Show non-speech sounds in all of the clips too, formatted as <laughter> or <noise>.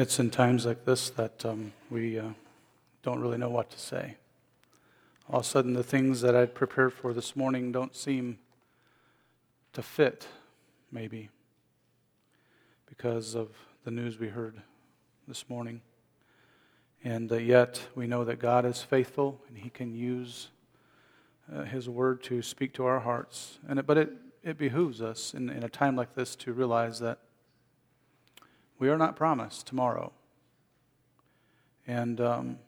It's in times like this that um, we uh, don't really know what to say. All of a sudden, the things that I'd prepared for this morning don't seem to fit, maybe, because of the news we heard this morning. And uh, yet, we know that God is faithful and He can use uh, His word to speak to our hearts. And it, but it, it behooves us in, in a time like this to realize that we are not promised tomorrow. And um,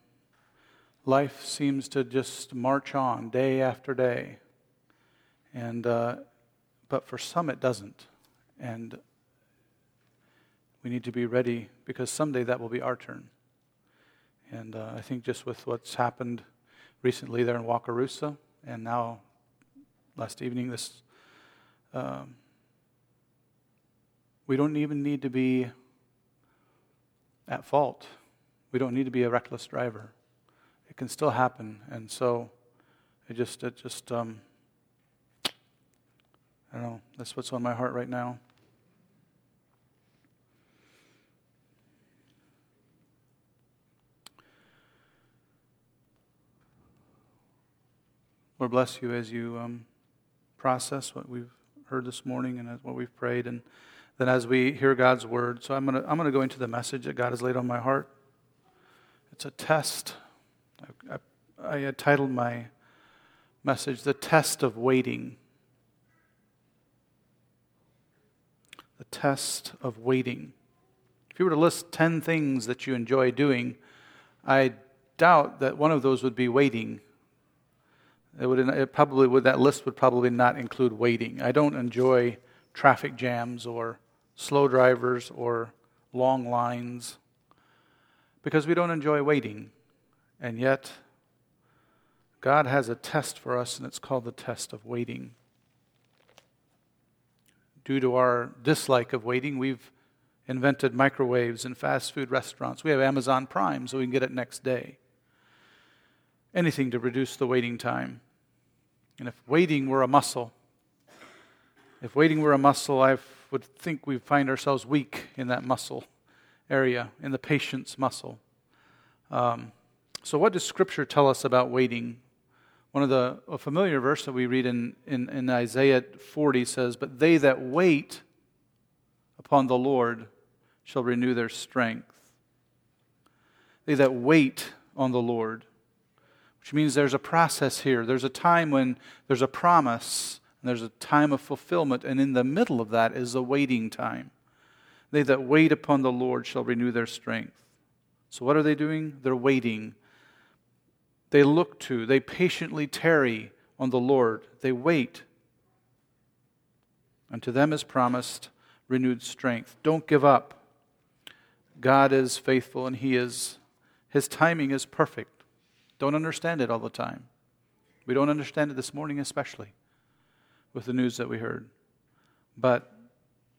life seems to just march on day after day. And, uh, but for some, it doesn't. And we need to be ready because someday that will be our turn. And uh, I think just with what's happened recently there in Wakarusa, and now last evening, this um, we don't even need to be at fault. We don't need to be a reckless driver. It can still happen, and so it just it just um, I don't know. That's what's on my heart right now. Lord bless you as you um, process what we've heard this morning and what we've prayed and then as we hear God's word. So I'm going to I'm going to go into the message that God has laid on my heart. It's a test. I, I, I titled my message, The Test of Waiting. The Test of Waiting. If you were to list 10 things that you enjoy doing, I doubt that one of those would be waiting. It would it probably would that list would probably not include waiting. I don't enjoy traffic jams or slow drivers or long lines because we don't enjoy waiting. And yet, God has a test for us, and it's called the test of waiting. Due to our dislike of waiting, we've invented microwaves and fast food restaurants. We have Amazon Prime, so we can get it next day. Anything to reduce the waiting time. And if waiting were a muscle, if waiting were a muscle, I would think we find ourselves weak in that muscle area, in the patience muscle. Um, so, what does Scripture tell us about waiting? One of the a familiar verse that we read in, in, in Isaiah 40 says, But they that wait upon the Lord shall renew their strength. They that wait on the Lord, which means there's a process here. There's a time when there's a promise and there's a time of fulfillment, and in the middle of that is a waiting time. They that wait upon the Lord shall renew their strength. So, what are they doing? They're waiting. They look to, they patiently tarry on the Lord. They wait. And to them is promised renewed strength. Don't give up. God is faithful and He is, His timing is perfect. Don't understand it all the time. We don't understand it this morning, especially with the news that we heard. But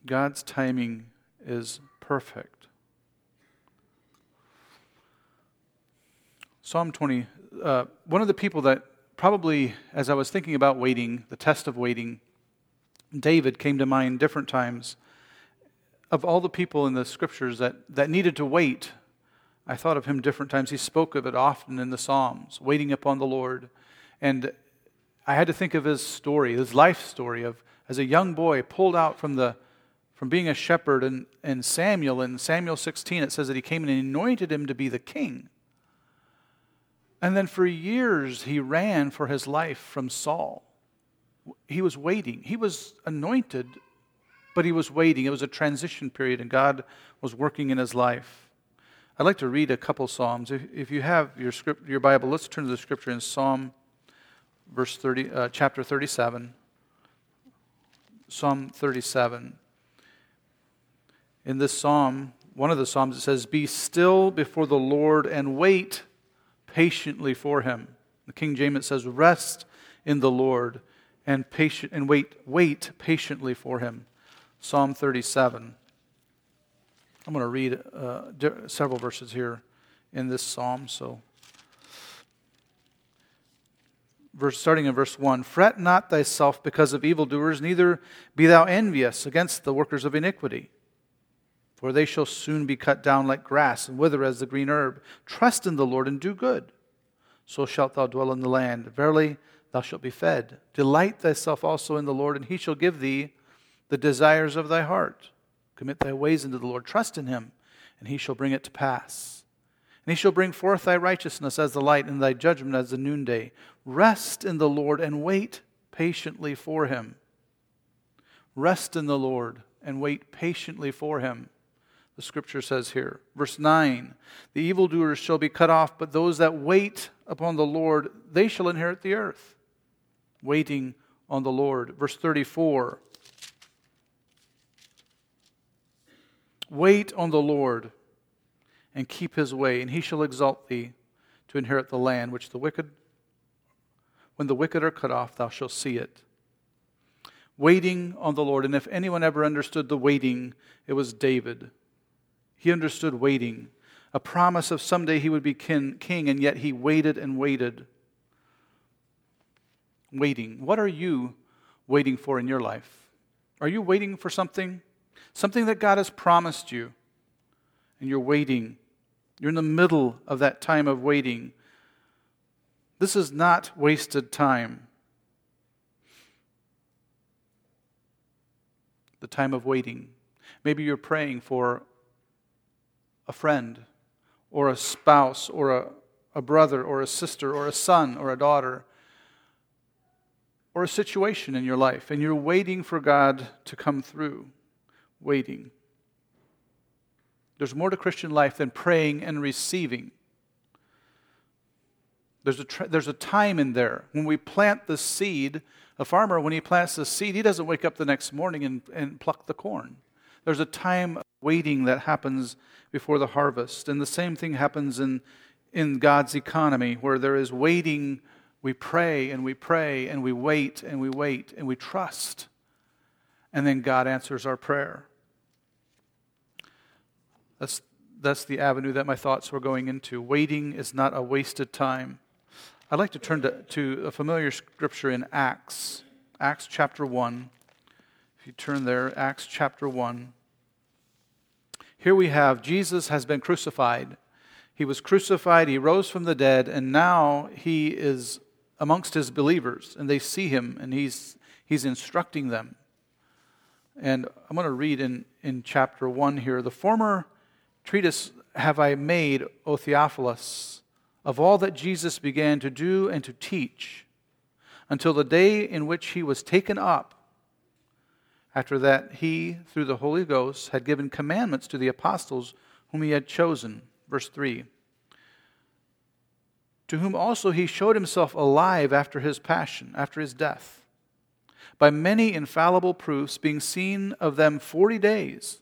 God's timing is perfect. Psalm 20, uh, one of the people that probably, as I was thinking about waiting, the test of waiting, David came to mind different times. Of all the people in the scriptures that, that needed to wait, I thought of him different times. He spoke of it often in the Psalms, waiting upon the Lord. And I had to think of his story, his life story of as a young boy pulled out from the from being a shepherd and, and Samuel in Samuel 16 it says that he came and anointed him to be the king. And then for years he ran for his life from Saul. He was waiting. He was anointed, but he was waiting. It was a transition period and God was working in his life. I'd like to read a couple psalms. If, if you have your script your Bible, let's turn to the scripture in Psalm verse 30, uh, chapter 37, Psalm 37. In this psalm, one of the psalms, it says, Be still before the Lord and wait patiently for him. The King James it says, Rest in the Lord and patient and wait, wait patiently for him. Psalm 37. I'm going to read uh, several verses here in this psalm, so verse, starting in verse 1 Fret not thyself because of evildoers, neither be thou envious against the workers of iniquity. for they shall soon be cut down like grass and wither as the green herb. Trust in the Lord and do good. So shalt thou dwell in the land. Verily, thou shalt be fed. Delight thyself also in the Lord, and he shall give thee the desires of thy heart. Commit thy ways unto the Lord. Trust in him, and he shall bring it to pass. And he shall bring forth thy righteousness as the light, and thy judgment as the noonday. Rest in the Lord and wait patiently for him. Rest in the Lord and wait patiently for him. The scripture says here. Verse 9 The evildoers shall be cut off, but those that wait upon the Lord, they shall inherit the earth. Waiting on the Lord. Verse 34 Wait on the Lord and keep his way, and he shall exalt thee to inherit the land which the wicked, when the wicked are cut off, thou shalt see it. Waiting on the Lord. And if anyone ever understood the waiting, it was David. He understood waiting, a promise of someday he would be king, king and yet he waited and waited. Waiting. What are you waiting for in your life? Are you waiting for something? Something that God has promised you, and you're waiting. You're in the middle of that time of waiting. This is not wasted time. The time of waiting. Maybe you're praying for a friend, or a spouse, or a, a brother, or a sister, or a son, or a daughter, or a situation in your life, and you're waiting for God to come through waiting. There's more to Christian life than praying and receiving. There's a, tra- there's a time in there. When we plant the seed, a farmer, when he plants the seed, he doesn't wake up the next morning and, and pluck the corn. There's a time of waiting that happens before the harvest. And the same thing happens in, in God's economy, where there is waiting. We pray and we pray and we wait and we wait and we trust. And then God answers our prayer. That's, that's the avenue that my thoughts were going into. Waiting is not a wasted time. I'd like to turn to, to a familiar scripture in Acts, Acts chapter 1. If you turn there, Acts chapter 1. Here we have Jesus has been crucified. He was crucified, he rose from the dead, and now he is amongst his believers, and they see him, and he's, he's instructing them. And I'm going to read in, in chapter 1 here. The former treatise have I made, O Theophilus, of all that Jesus began to do and to teach until the day in which he was taken up. After that, he, through the Holy Ghost, had given commandments to the apostles whom he had chosen. Verse 3 To whom also he showed himself alive after his passion, after his death, by many infallible proofs, being seen of them forty days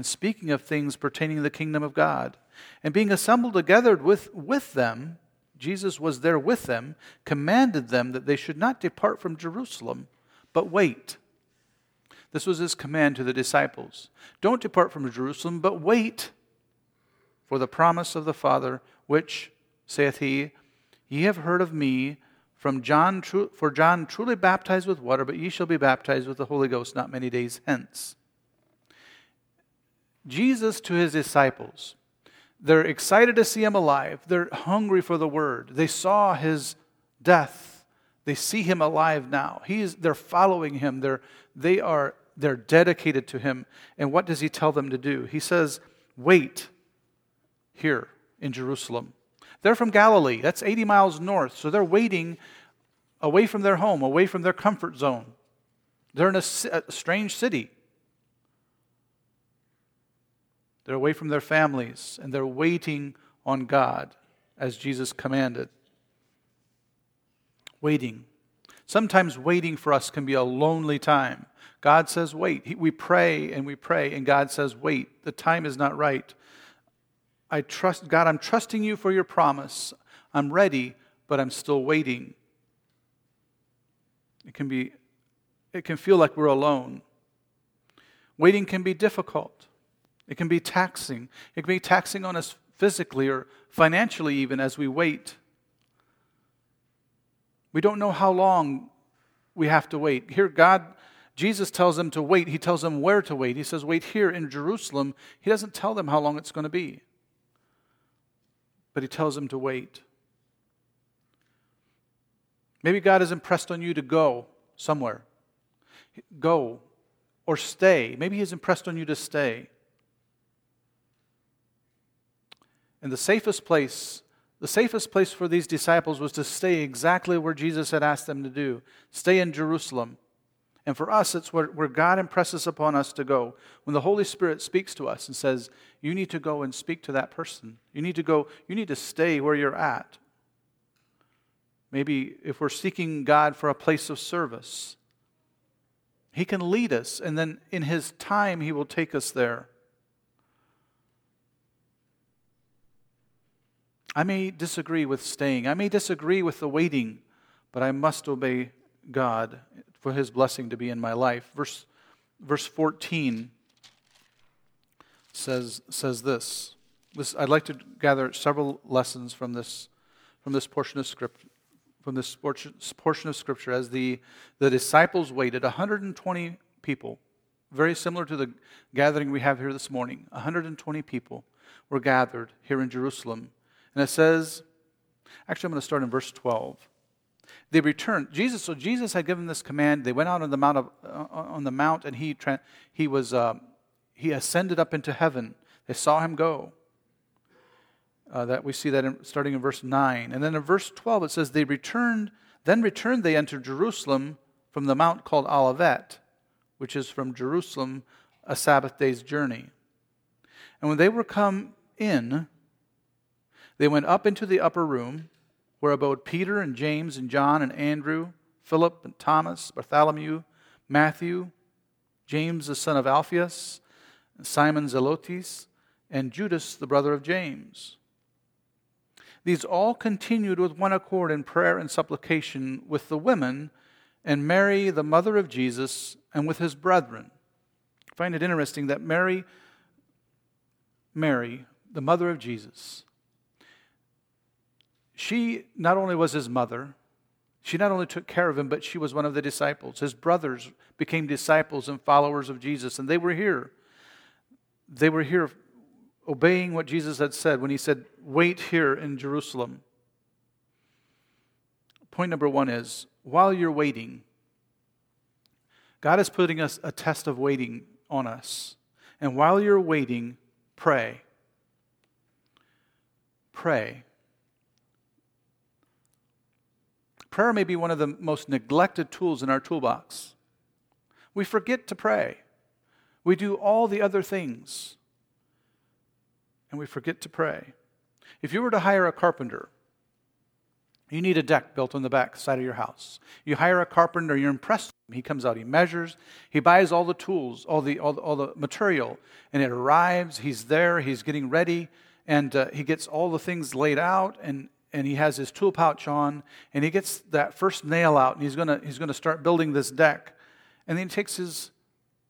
and speaking of things pertaining to the kingdom of God. And being assembled together with, with them, Jesus was there with them, commanded them that they should not depart from Jerusalem, but wait. This was his command to the disciples. Don't depart from Jerusalem, but wait for the promise of the Father, which, saith he, Ye have heard of me from John, for John truly baptized with water, but ye shall be baptized with the Holy Ghost not many days hence. Jesus to his disciples. They're excited to see him alive. They're hungry for the word. They saw his death. They see him alive now. He is, they're following him. They're, they are, they're dedicated to him. And what does he tell them to do? He says, Wait here in Jerusalem. They're from Galilee. That's 80 miles north. So they're waiting away from their home, away from their comfort zone. They're in a, a strange city. They're away from their families and they're waiting on God as Jesus commanded. Waiting. Sometimes waiting for us can be a lonely time. God says, wait. We pray and we pray, and God says, wait. The time is not right. I trust, God, I'm trusting you for your promise. I'm ready, but I'm still waiting. It can be, it can feel like we're alone. Waiting can be difficult. It can be taxing. It can be taxing on us physically or financially, even as we wait. We don't know how long we have to wait. Here, God, Jesus tells them to wait. He tells them where to wait. He says, Wait here in Jerusalem. He doesn't tell them how long it's going to be, but he tells them to wait. Maybe God has impressed on you to go somewhere. Go or stay. Maybe He's impressed on you to stay. And the safest place, the safest place for these disciples was to stay exactly where Jesus had asked them to do stay in Jerusalem. And for us, it's where, where God impresses upon us to go. When the Holy Spirit speaks to us and says, You need to go and speak to that person. You need to go, you need to stay where you're at. Maybe if we're seeking God for a place of service, He can lead us, and then in His time, He will take us there. I may disagree with staying, I may disagree with the waiting, but I must obey God for His blessing to be in my life. Verse, verse 14 says, says this. this. I'd like to gather several lessons from this, from this portion of scripture from this portion of Scripture as the, the disciples waited 120 people, very similar to the gathering we have here this morning. 120 people were gathered here in Jerusalem. And it says, actually, I'm going to start in verse 12. They returned. Jesus, so Jesus had given this command. They went out on the mount, of, uh, on the mount and he, he, was, uh, he ascended up into heaven. They saw him go. Uh, that we see that in, starting in verse 9. And then in verse 12 it says, They returned, then returned they entered Jerusalem from the mount called Olivet, which is from Jerusalem a Sabbath day's journey. And when they were come in, they went up into the upper room where abode Peter and James and John and Andrew, Philip and Thomas, Bartholomew, Matthew, James the son of Alphaeus, Simon Zelotes, and Judas the brother of James. These all continued with one accord in prayer and supplication with the women and Mary, the mother of Jesus, and with his brethren. I find it interesting that Mary, Mary, the mother of Jesus, she not only was his mother, she not only took care of him, but she was one of the disciples. His brothers became disciples and followers of Jesus, and they were here. They were here obeying what Jesus had said when he said, Wait here in Jerusalem. Point number one is while you're waiting, God is putting us a test of waiting on us. And while you're waiting, pray. Pray. Prayer may be one of the most neglected tools in our toolbox. We forget to pray. We do all the other things and we forget to pray. If you were to hire a carpenter, you need a deck built on the back side of your house. You hire a carpenter, you're impressed. He comes out, he measures, he buys all the tools, all the, all the, all the material, and it arrives. He's there, he's getting ready, and uh, he gets all the things laid out, and, and he has his tool pouch on, and he gets that first nail out, and he's going he's gonna start building this deck. And then he takes his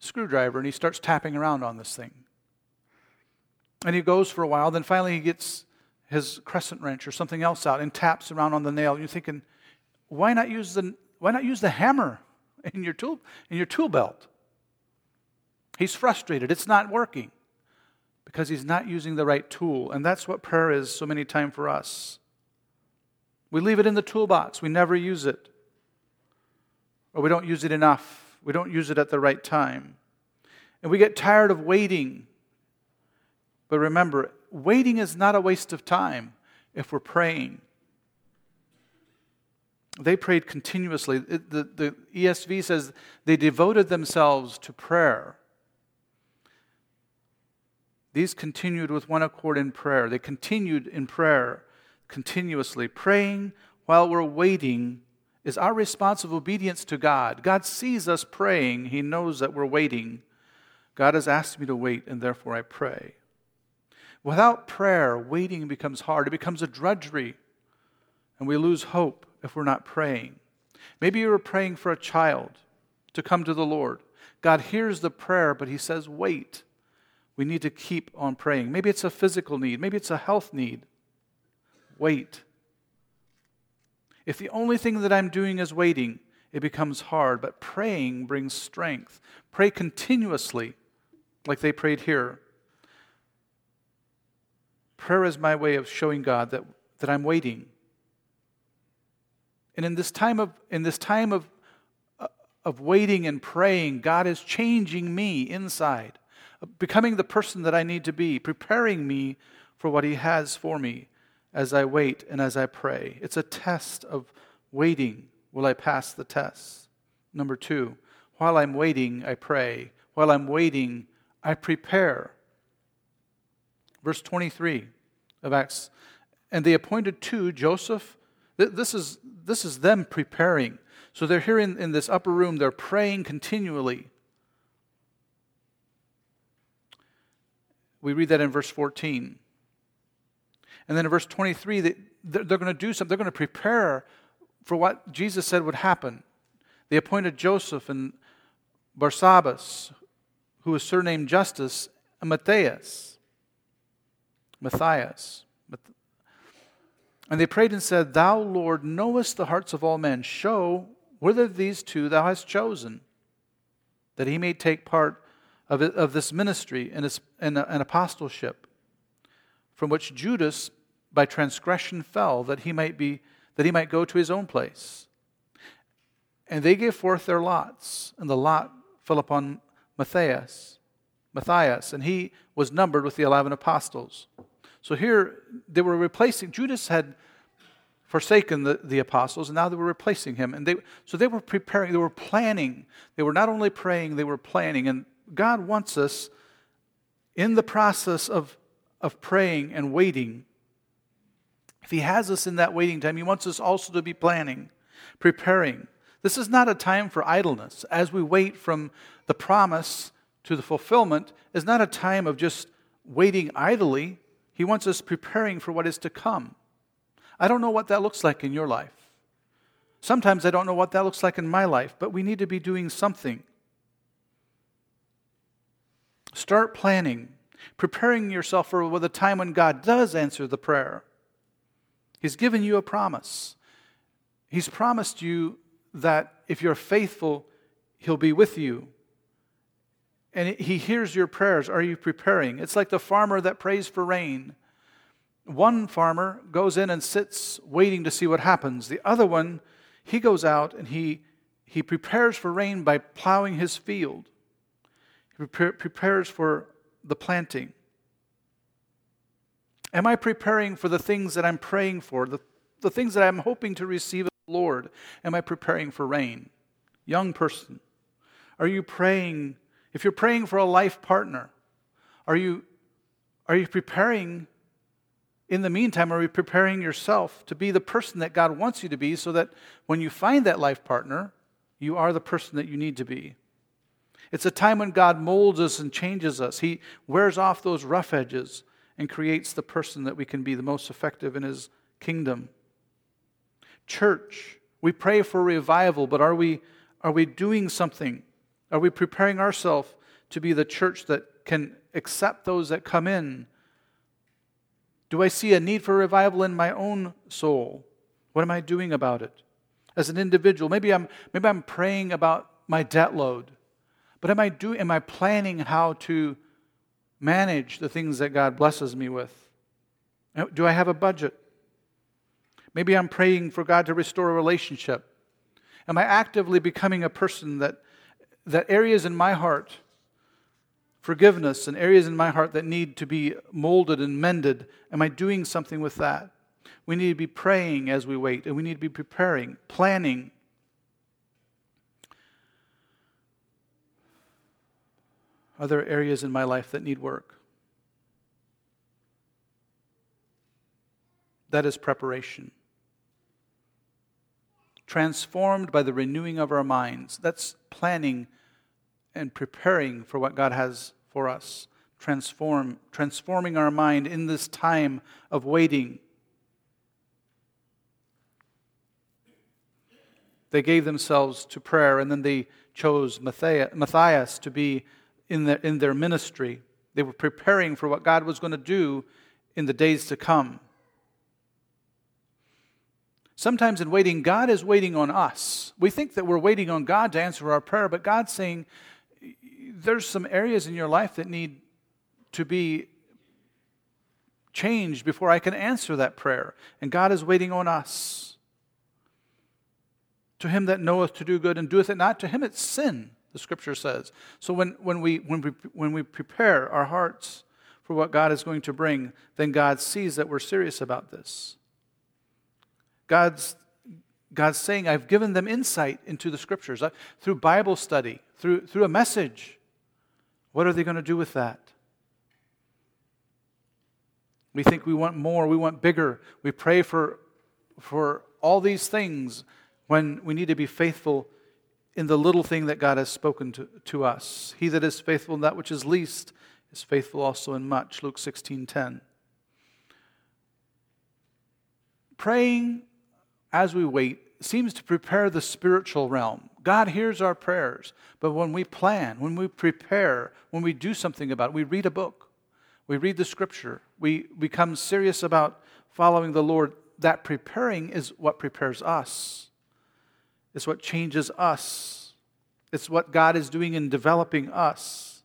screwdriver and he starts tapping around on this thing. And he goes for a while. Then finally, he gets his crescent wrench or something else out and taps around on the nail. You're thinking, why not use the, why not use the hammer <laughs> in your, tool, in your tool belt? He's frustrated. It's not working because he's not using the right tool. And that's what prayer is so many times for us. We leave it in the toolbox, we never use it. Or we don't use it enough, we don't use it at the right time. And we get tired of waiting but remember, waiting is not a waste of time if we're praying. They prayed continuously. The, the ESV says they devoted themselves to prayer. These continued with one accord in prayer. They continued in prayer continuously. Praying while we're waiting is our response of obedience to God. God sees us praying, He knows that we're waiting. God has asked me to wait, and therefore I pray. Without prayer, waiting becomes hard. It becomes a drudgery, and we lose hope if we're not praying. Maybe you are praying for a child to come to the Lord. God hears the prayer, but He says, wait. We need to keep on praying. Maybe it's a physical need, maybe it's a health need. Wait. If the only thing that I'm doing is waiting, it becomes hard. But praying brings strength. Pray continuously, like they prayed here. Prayer is my way of showing God that, that I'm waiting. And in this time of, in this time of, uh, of waiting and praying, God is changing me inside, becoming the person that I need to be, preparing me for what He has for me as I wait and as I pray. It's a test of waiting. Will I pass the test? Number two, while I'm waiting, I pray. While I'm waiting, I prepare. Verse 23 of Acts. And they appointed two, Joseph. This is, this is them preparing. So they're here in, in this upper room, they're praying continually. We read that in verse 14. And then in verse 23, they, they're, going to do something. They're going to prepare for what Jesus said would happen. They appointed Joseph and Barsabbas, who was surnamed Justus, and Matthias. Matthias. And they prayed and said, Thou, Lord, knowest the hearts of all men. Show whether these two thou hast chosen, that he may take part of, it, of this ministry and, and, and apostleship, from which Judas by transgression fell, that he might be that he might go to his own place. And they gave forth their lots, and the lot fell upon Matthias, Matthias, and he was numbered with the eleven apostles. So here they were replacing, Judas had forsaken the, the apostles, and now they were replacing him. And they, so they were preparing, they were planning. They were not only praying, they were planning. And God wants us in the process of, of praying and waiting. If He has us in that waiting time, He wants us also to be planning, preparing. This is not a time for idleness. As we wait from the promise to the fulfillment, is not a time of just waiting idly. He wants us preparing for what is to come. I don't know what that looks like in your life. Sometimes I don't know what that looks like in my life, but we need to be doing something. Start planning, preparing yourself for the time when God does answer the prayer. He's given you a promise. He's promised you that if you're faithful, He'll be with you and he hears your prayers. Are you preparing? It's like the farmer that prays for rain. One farmer goes in and sits waiting to see what happens. The other one, he goes out and he, he prepares for rain by plowing his field. He prepare, prepares for the planting. Am I preparing for the things that I'm praying for, the, the things that I'm hoping to receive of the Lord? Am I preparing for rain? Young person, are you praying if you're praying for a life partner, are you, are you preparing, in the meantime, are you preparing yourself to be the person that God wants you to be so that when you find that life partner, you are the person that you need to be? It's a time when God molds us and changes us. He wears off those rough edges and creates the person that we can be the most effective in His kingdom. Church, we pray for revival, but are we, are we doing something are we preparing ourselves to be the church that can accept those that come in? Do I see a need for revival in my own soul? What am I doing about it? As an individual, maybe I'm, maybe I'm praying about my debt load, but am I, do, am I planning how to manage the things that God blesses me with? Do I have a budget? Maybe I'm praying for God to restore a relationship. Am I actively becoming a person that that areas in my heart, forgiveness and areas in my heart that need to be molded and mended, am I doing something with that? We need to be praying as we wait, and we need to be preparing, planning. Are there areas in my life that need work? That is preparation transformed by the renewing of our minds. That's planning and preparing for what God has for us. Transform, transforming our mind in this time of waiting. They gave themselves to prayer, and then they chose Matthias to be in their, in their ministry. They were preparing for what God was going to do in the days to come. Sometimes in waiting, God is waiting on us. We think that we're waiting on God to answer our prayer, but God's saying, there's some areas in your life that need to be changed before I can answer that prayer. And God is waiting on us. To him that knoweth to do good and doeth it not, to him it's sin, the scripture says. So when, when, we, when, we, when we prepare our hearts for what God is going to bring, then God sees that we're serious about this. God's, God's saying, I've given them insight into the scriptures I, through Bible study, through, through a message. What are they going to do with that? We think we want more, we want bigger. We pray for, for all these things when we need to be faithful in the little thing that God has spoken to, to us. He that is faithful in that which is least is faithful also in much. Luke 16 10. Praying as we wait seems to prepare the spiritual realm. God hears our prayers, but when we plan, when we prepare, when we do something about it, we read a book, we read the scripture, we become serious about following the Lord, that preparing is what prepares us. It's what changes us. It's what God is doing in developing us.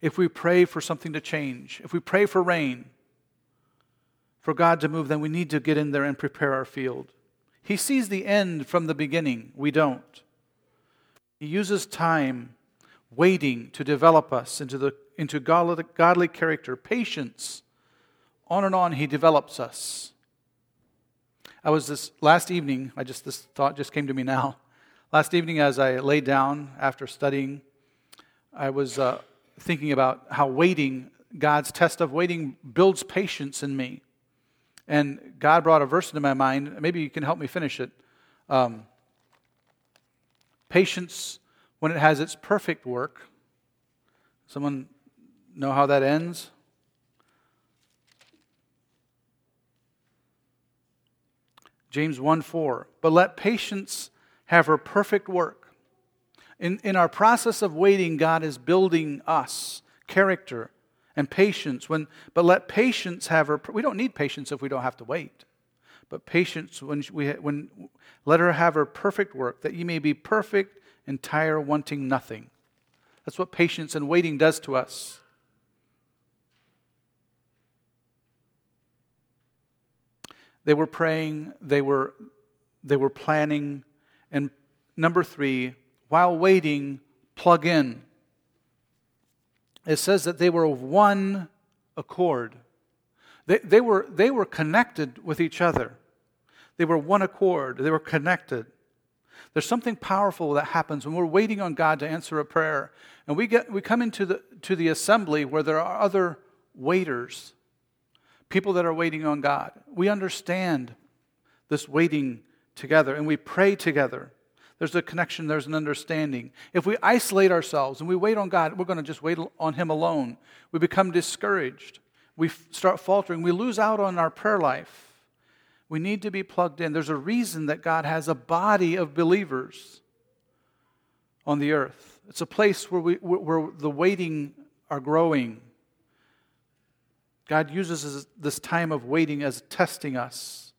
If we pray for something to change, if we pray for rain, for God to move, then we need to get in there and prepare our field. He sees the end from the beginning. We don't. He uses time waiting to develop us into, the, into godly, godly character, patience. On and on, He develops us. I was this last evening, I just, this thought just came to me now. <laughs> Last evening, as I lay down after studying, I was uh, thinking about how waiting, God's test of waiting, builds patience in me. And God brought a verse into my mind. Maybe you can help me finish it. Um, patience when it has its perfect work. Someone know how that ends? James 1 4. But let patience have her perfect work. In, in our process of waiting, God is building us character and patience. When, but let patience have her. We don't need patience if we don't have to wait. But patience, when, we, when let her have her perfect work, that ye may be perfect entire, wanting nothing. That's what patience and waiting does to us. They were praying, they were, they were planning, and number three, while waiting, plug in. It says that they were of one accord. They, they, were, they were connected with each other. They were one accord. They were connected. There's something powerful that happens when we're waiting on God to answer a prayer. And we, get, we come into the, to the assembly where there are other waiters, people that are waiting on God. We understand this waiting together and we pray together. There's a connection, there's an understanding. If we isolate ourselves and we wait on God, we're going to just wait on Him alone. We become discouraged. We start faltering. We lose out on our prayer life. We need to be plugged in. There's a reason that God has a body of believers on the earth. It's a place where, we, where the waiting are growing. God uses this time of waiting as testing us.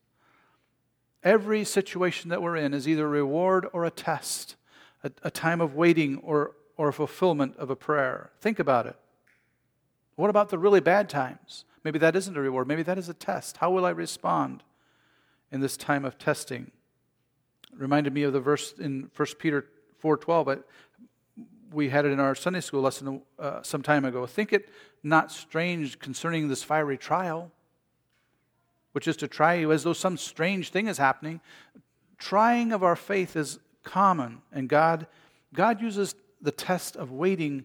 Every situation that we're in is either a reward or a test, a, a time of waiting or, or fulfillment of a prayer. Think about it. What about the really bad times? Maybe that isn't a reward. Maybe that is a test. How will I respond? in this time of testing. It reminded me of the verse in 1 Peter 4:12. But we had it in our Sunday school lesson uh, some time ago. Think it not strange concerning this fiery trial, which is to try you as though some strange thing is happening. Trying of our faith is common, and God, God uses the test of waiting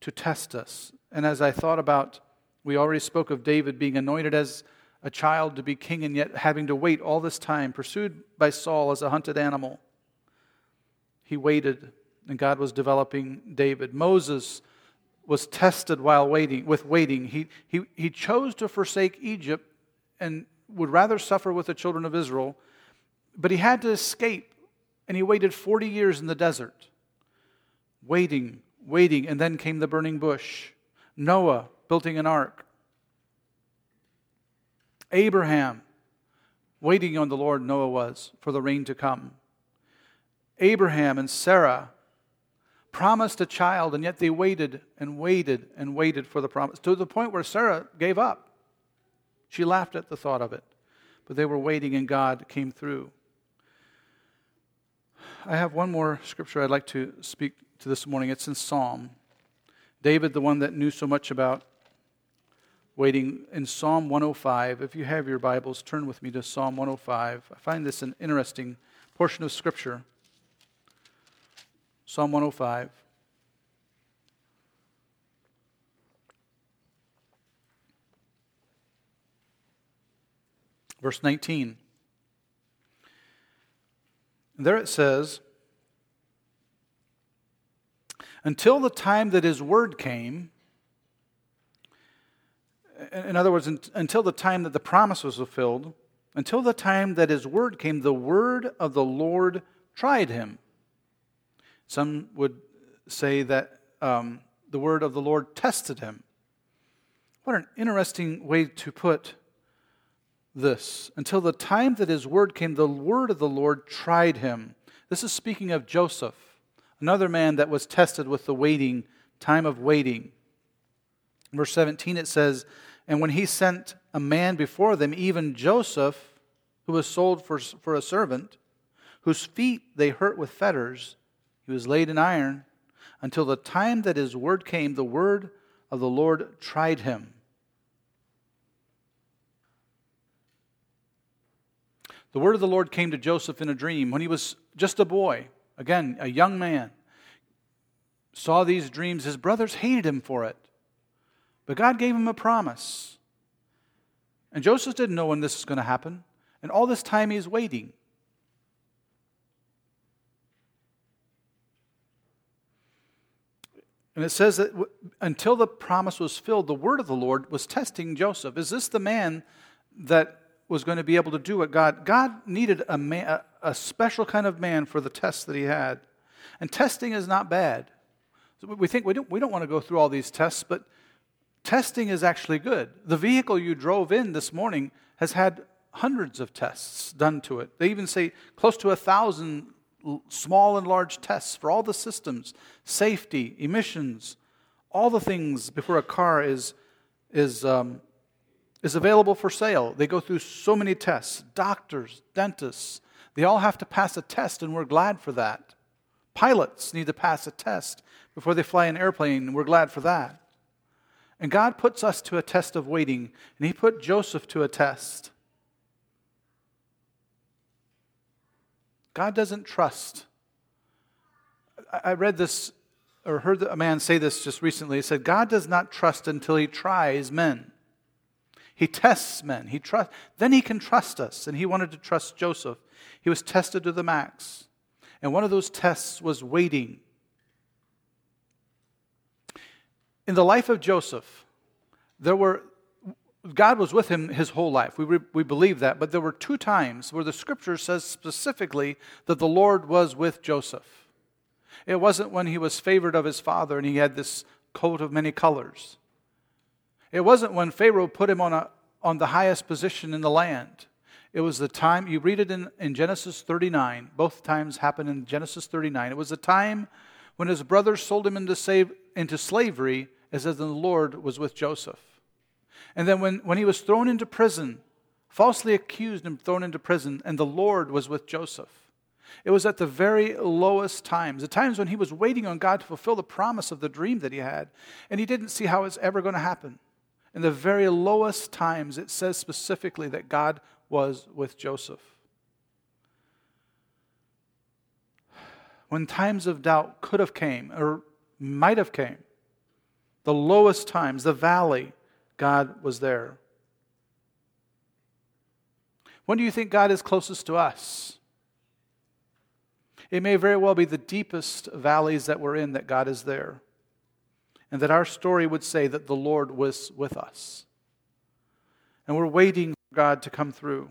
to test us. And as I thought about, we already spoke of David being anointed as a child to be king and yet having to wait all this time, pursued by Saul as a hunted animal. He waited, and God was developing David. Moses was tested while waiting, with waiting. He, he, he chose to forsake Egypt and would rather suffer with the children of Israel, but he had to escape, and he waited 40 years in the desert, waiting, waiting, and then came the burning bush. Noah building an ark Abraham, waiting on the Lord, Noah was, for the rain to come. Abraham and Sarah promised a child, and yet they waited and waited and waited for the promise to the point where Sarah gave up. She laughed at the thought of it, but they were waiting, and God came through. I have one more scripture I'd like to speak to this morning. It's in Psalm. David, the one that knew so much about waiting, in Psalm 105. If you have your Bibles, turn with me to Psalm 105. I find this an interesting portion of scripture. Psalm 105. Verse 19. There it says, Until the time that his word came, in other words, until the time that the promise was fulfilled, until the time that his word came, the word of the Lord tried him. Some would say that um, the word of the Lord tested him. What an interesting way to put this. Until the time that his word came, the word of the Lord tried him. This is speaking of Joseph, another man that was tested with the waiting, time of waiting. Verse 17 it says, And when he sent a man before them, even Joseph, who was sold for, for a servant, whose feet they hurt with fetters, he was laid in iron until the time that his word came, the word of the Lord tried him. The word of the Lord came to Joseph in a dream when he was just a boy, again, a young man. Saw these dreams. His brothers hated him for it. But God gave him a promise. And Joseph didn't know when this was going to happen. And all this time he's waiting. And it says that until the promise was filled, the word of the Lord was testing Joseph. Is this the man that was going to be able to do what God? God needed a, man, a special kind of man for the test that he had. And testing is not bad. We think we don't, we don't want to go through all these tests, but testing is actually good. The vehicle you drove in this morning has had hundreds of tests done to it. They even say close to a thousand small and large tests for all the systems, safety, emissions, all the things before a car is, is, um, is available for sale. They go through so many tests. Doctors, dentists, they all have to pass a test, and we're glad for that. Pilots need to pass a test before they fly an airplane, and we're glad for that. And God puts us to a test of waiting, and He put Joseph to a test. God doesn't trust. I read this or heard a man say this just recently. He said, God does not trust until he tries men. He tests men. He trust, then he can trust us. And he wanted to trust Joseph. He was tested to the max. And one of those tests was waiting. In the life of Joseph, there were God was with him his whole life. We, re, we believe that. But there were two times where the scripture says specifically that the Lord was with Joseph. It wasn't when he was favored of his father and he had this coat of many colors. It wasn't when Pharaoh put him on, a, on the highest position in the land. It was the time, you read it in, in Genesis 39, both times happened in Genesis 39. It was the time when his brothers sold him into, save, into slavery, as if the Lord was with Joseph. And then when, when he was thrown into prison, falsely accused and thrown into prison, and the Lord was with Joseph. It was at the very lowest times, the times when he was waiting on God to fulfill the promise of the dream that he had, and he didn't see how it's ever going to happen. In the very lowest times, it says specifically that God was with Joseph. When times of doubt could have came or might have came, the lowest times, the valley, God was there. When do you think God is closest to us? It may very well be the deepest valleys that we're in that God is there. And that our story would say that the Lord was with us. And we're waiting for God to come through.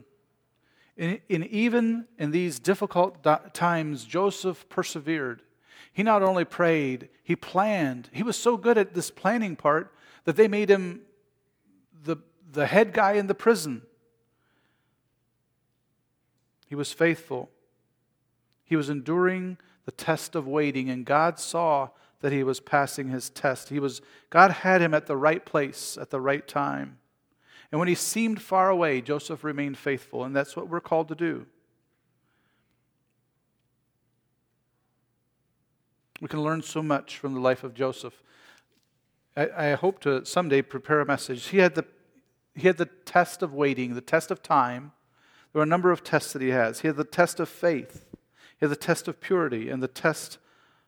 In, in even in these difficult times, Joseph persevered. He not only prayed, he planned. He was so good at this planning part that they made him the, the head guy in the prison. He was faithful. He was enduring the test of waiting, and God saw that he was passing his test. He was, God had him at the right place at the right time. And when he seemed far away, Joseph remained faithful, and that's what we're called to do. We can learn so much from the life of Joseph. I, I hope to someday prepare a message. He had, the, he had the test of waiting, the test of time. There are a number of tests that he has. He had the test of faith, he had the test of purity, and the test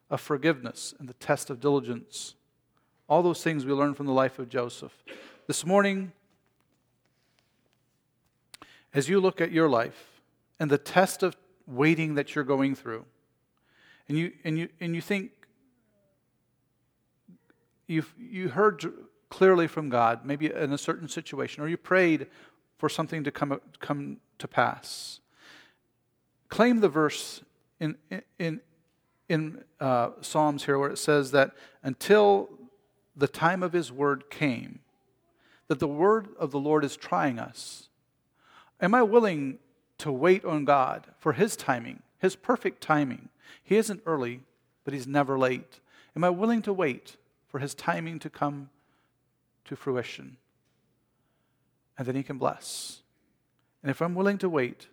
of forgiveness, and the test of diligence. All those things we learn from the life of Joseph. This morning, as you look at your life and the test of waiting that you're going through, and you, and you, and you think you've, you heard clearly from God, maybe in a certain situation, or you prayed for something to come, come to pass. Claim the verse in, in, in uh, Psalms here where it says that until the time of his word came, that the word of the Lord is trying us. Am I willing to wait on God for his timing, his perfect timing? He isn't early, but he's never late. Am I willing to wait for his timing to come to fruition? And then he can bless. And if I'm willing to wait,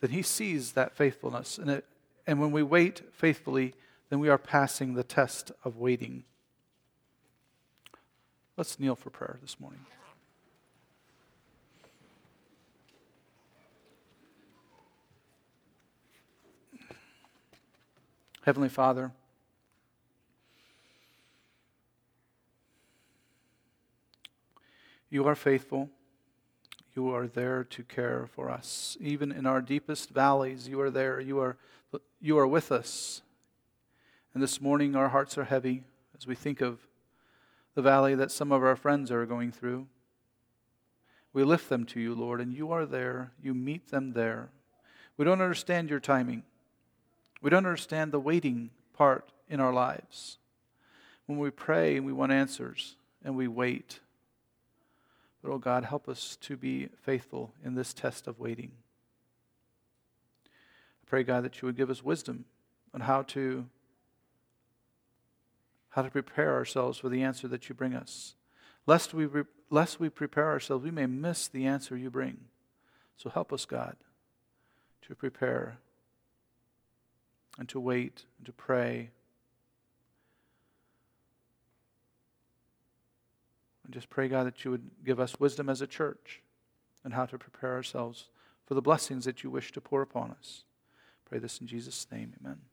then he sees that faithfulness. And, it, and when we wait faithfully, then we are passing the test of waiting. Let's kneel for prayer this morning. Heavenly Father, you are faithful. You are there to care for us. Even in our deepest valleys, you are there. You are, you are with us. And this morning, our hearts are heavy as we think of the valley that some of our friends are going through. We lift them to you, Lord, and you are there. You meet them there. We don't understand your timing. We don't understand the waiting part in our lives. When we pray we want answers and we wait. But, oh God, help us to be faithful in this test of waiting. I pray, God, that you would give us wisdom on how to how to prepare ourselves for the answer that you bring us. Lest we, lest we prepare ourselves, we may miss the answer you bring. So help us, God, to prepare and to wait and to pray. And just pray, God, that you would give us wisdom as a church and how to prepare ourselves for the blessings that you wish to pour upon us. Pray this in Jesus' name. Amen.